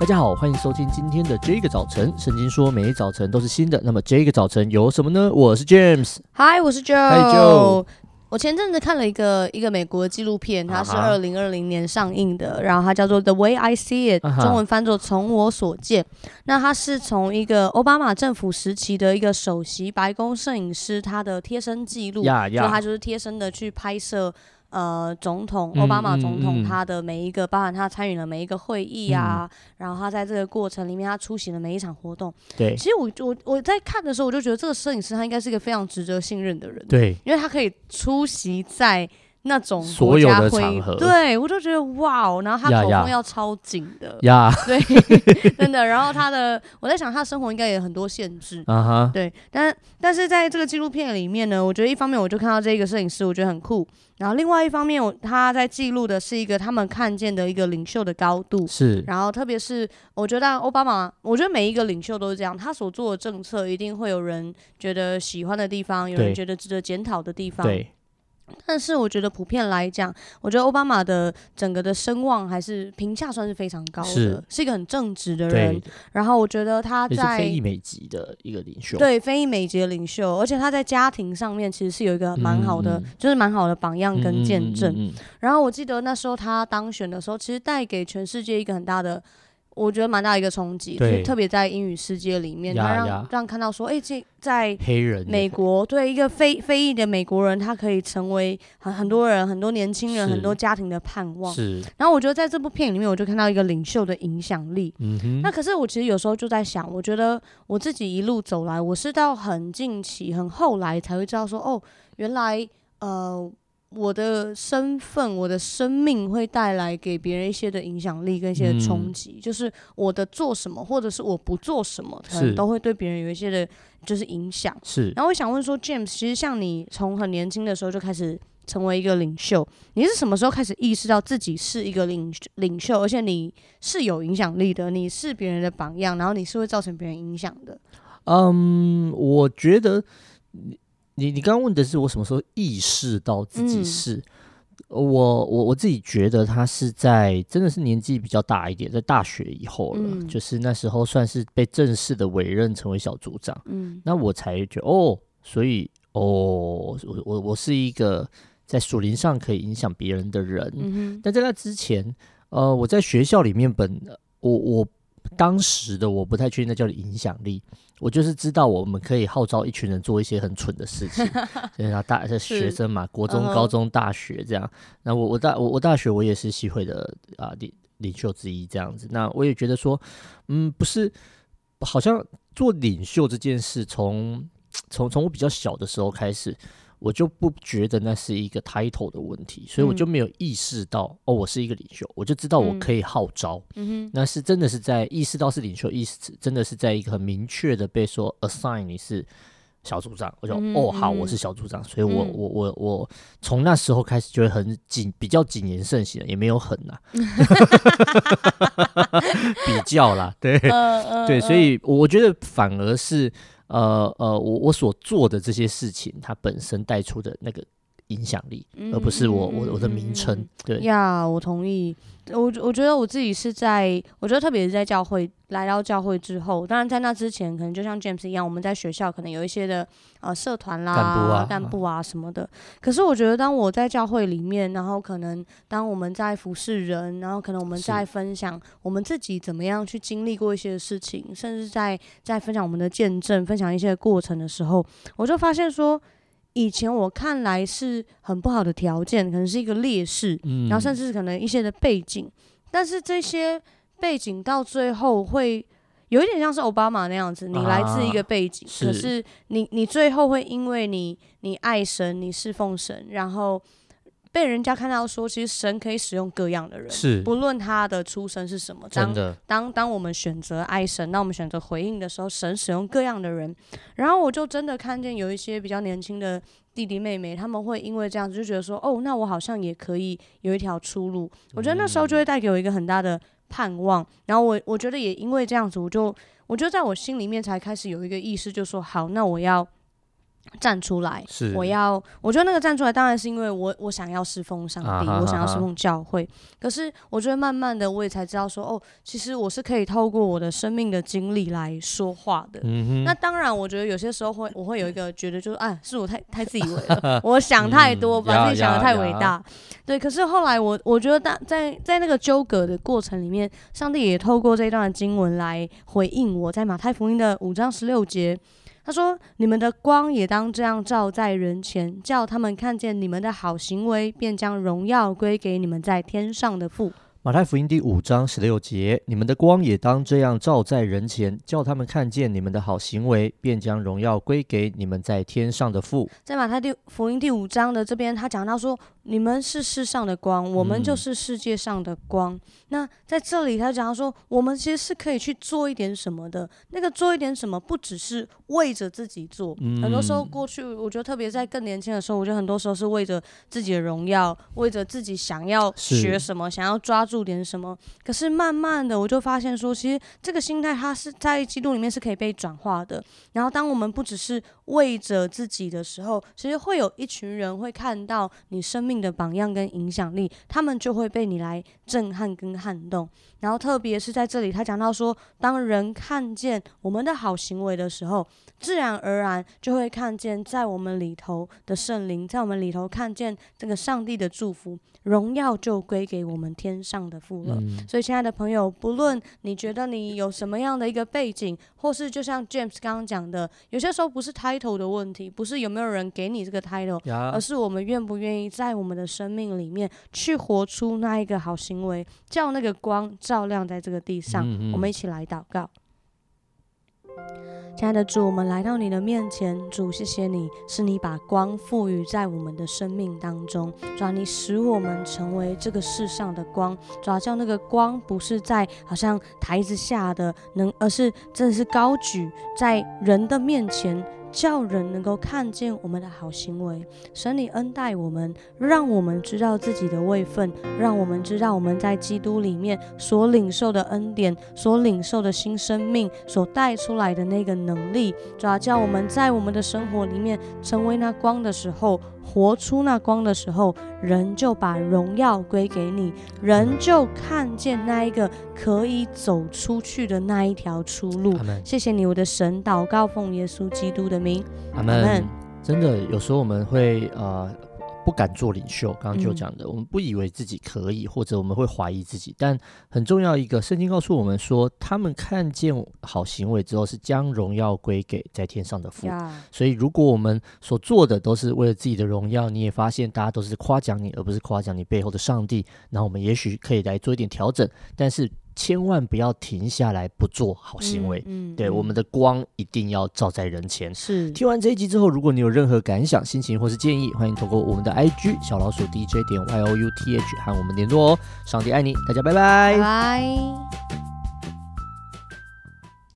大家好，欢迎收听今天的这个早晨。圣经说，每一早晨都是新的。那么这个早晨有什么呢？我是 James，嗨，我是 Joe。我前阵子看了一个一个美国的纪录片，它是二零二零年上映的，然后它叫做《The Way I See It》，中文翻作“从我所见”。那它是从一个奥巴马政府时期的一个首席白宫摄影师他的贴身记录，就他就是贴身的去拍摄。呃，总统奥巴马总统他的每一个，嗯嗯嗯、包含他参与了每一个会议啊，嗯、然后他在这个过程里面，他出席了每一场活动。对，其实我我我在看的时候，我就觉得这个摄影师他应该是一个非常值得信任的人。对，因为他可以出席在。那种所有的场合，对我就觉得哇哦，然后他口风要超紧的呀，对，真的。然后他的，我在想他的生活应该也有很多限制啊哈，对。但但是在这个纪录片里面呢，我觉得一方面我就看到这个摄影师，我觉得很酷。然后另外一方面，我他在记录的是一个他们看见的一个领袖的高度是。然后特别是我觉得奥巴马，我觉得每一个领袖都是这样，他所做的政策一定会有人觉得喜欢的地方，有人觉得值得检讨的地方。对。但是我觉得普遍来讲，我觉得奥巴马的整个的声望还是评价算是非常高的，是，是一个很正直的人。然后我觉得他在非裔美籍的一个领袖，对，非裔美籍的领袖，而且他在家庭上面其实是有一个蛮好的，嗯、就是蛮好的榜样跟见证。然后我记得那时候他当选的时候，其实带给全世界一个很大的。我觉得蛮大一个冲击，对特别在英语世界里面，他让让看到说，哎、欸，这在黑人美国，对一个非非裔的美国人，他可以成为很很多人、很多年轻人、很多家庭的盼望。是。然后我觉得在这部片里面，我就看到一个领袖的影响力。嗯哼。那可是我其实有时候就在想，我觉得我自己一路走来，我是到很近期、很后来才会知道说，哦，原来呃。我的身份，我的生命会带来给别人一些的影响力跟一些的冲击，嗯、就是我的做什么，或者是我不做什么，可能都会对别人有一些的，就是影响。是。然后我想问说，James，其实像你从很年轻的时候就开始成为一个领袖，你是什么时候开始意识到自己是一个领领袖，而且你是有影响力的，你是别人的榜样，然后你是会造成别人影响的？嗯，我觉得。你你刚刚问的是我什么时候意识到自己是？嗯、我我我自己觉得他是在真的是年纪比较大一点，在大学以后了，嗯、就是那时候算是被正式的委任成为小组长，嗯，那我才觉得哦，所以哦，我我我是一个在属灵上可以影响别人的人，嗯，但在那之前，呃，我在学校里面本我我。当时的我不太确定那叫影响力，我就是知道我们可以号召一群人做一些很蠢的事情，就是大这学生嘛，国中、高中、大学这样。那我我大我我大学我也是系会的啊领领袖之一这样子。那我也觉得说，嗯，不是，好像做领袖这件事，从从从我比较小的时候开始。我就不觉得那是一个 title 的问题，所以我就没有意识到、嗯、哦，我是一个领袖，我就知道我可以号召。嗯哼，那是真的是在意识到是领袖，意识真的是在一个很明确的被说 assign 你是小组长，我就、嗯、哦好，我是小组长，所以我、嗯、我我我从那时候开始就会很谨，比较谨言慎行，也没有狠呐，比较啦，对、呃呃、对，所以我觉得反而是。呃呃，我我所做的这些事情，它本身带出的那个影响力，嗯、而不是我我我的名称。对呀，我同意。我我觉得我自己是在，我觉得特别是在教会来到教会之后，当然在那之前，可能就像 James 一样，我们在学校可能有一些的呃社团啦、干部啊、干部啊什么的。可是我觉得，当我在教会里面，然后可能当我们在服侍人，然后可能我们在分享我们自己怎么样去经历过一些事情，甚至在在分享我们的见证、分享一些过程的时候，我就发现说。以前我看来是很不好的条件，可能是一个劣势，嗯、然后甚至可能一些的背景，但是这些背景到最后会有一点像是奥巴马那样子，你来自一个背景，啊、可是你你最后会因为你你爱神，你侍奉神，然后。被人家看到说，其实神可以使用各样的人，是不论他的出身是什么。当的当当我们选择爱神，当我们选择回应的时候，神使用各样的人。然后我就真的看见有一些比较年轻的弟弟妹妹，他们会因为这样子就觉得说，哦，那我好像也可以有一条出路。我觉得那时候就会带给我一个很大的盼望。然后我我觉得也因为这样子，我就我觉得在我心里面才开始有一个意识，就说好，那我要站出来，是我要，我觉得那个站出来，当然是因为我我想要侍奉上帝，啊、哈哈哈我想要侍奉教会。可是我觉得慢慢的，我也才知道说，哦，其实我是可以透过我的生命的经历来说话的。嗯。那当然，我觉得有些时候会，我会有一个觉得就是，啊，是我太太自以为了，我想太多，嗯、把自己想的太伟大。对。可是后来我我觉得，当在在那个纠葛的过程里面，上帝也透过这一段的经文来回应我，在马太福音的五章十六节。他说：“你们的光也当这样照在人前，叫他们看见你们的好行为，便将荣耀归给你们在天上的父。”马太福音第五章十六节：“你们的光也当这样照在人前，叫他们看见你们的好行为，便将荣耀归给你们在天上的父。”在马太第福音第五章的这边，他讲到说。你们是世上的光，我们就是世界上的光。嗯、那在这里，他讲到说，我们其实是可以去做一点什么的。那个做一点什么，不只是为着自己做。嗯、很多时候，过去我觉得，特别在更年轻的时候，我觉得很多时候是为着自己的荣耀，为着自己想要学什么，想要抓住点什么。可是慢慢的，我就发现说，其实这个心态，它是在基督里面是可以被转化的。然后，当我们不只是为着自己的时候，其实会有一群人会看到你生命的榜样跟影响力，他们就会被你来震撼跟撼动。然后，特别是在这里，他讲到说，当人看见我们的好行为的时候，自然而然就会看见在我们里头的圣灵，在我们里头看见这个上帝的祝福，荣耀就归给我们天上的父了。嗯。所以，亲爱的朋友，不论你觉得你有什么样的一个背景，或是就像 James 刚刚讲的，有些时候不是 title 的问题，不是有没有人给你这个 title，而是我们愿不愿意在我们的生命里面去活出那一个好行为，叫那个光照亮在这个地上。嗯嗯。我们一起来祷告，亲爱的主，我们来到你的面前，主，谢谢你，是你把光赋予在我们的生命当中，主啊，你使我们成为这个世上的光，主啊，叫那个光不是在好像台子下的能，而是真的是高举在人的面前。叫人能够看见我们的好行为，神你恩待我们，让我们知道自己的位分，让我们知道我们在基督里面所领受的恩典，所领受的新生命，所带出来的那个能力，主要叫我们在我们的生活里面成为那光的时候。活出那光的时候，人就把荣耀归给你，人就看见那一个可以走出去的那一条出路。谢谢你，我的神，祷告奉耶稣基督的名。阿门。真的，有时候我们会呃。不敢做领袖，刚刚就讲的，嗯、我们不以为自己可以，或者我们会怀疑自己。但很重要一个，圣经告诉我们说，他们看见好行为之后，是将荣耀归给在天上的父。所以，如果我们所做的都是为了自己的荣耀，你也发现大家都是夸奖你，而不是夸奖你背后的上帝。那我们也许可以来做一点调整，但是。千万不要停下来不做好行为。嗯，嗯对，我们的光一定要照在人前。是。听完这一集之后，如果你有任何感想、心情或是建议，欢迎通过我们的 IG 小老鼠 DJ 点 Y O U T H 和我们联络哦。上帝爱你，大家拜拜。拜拜。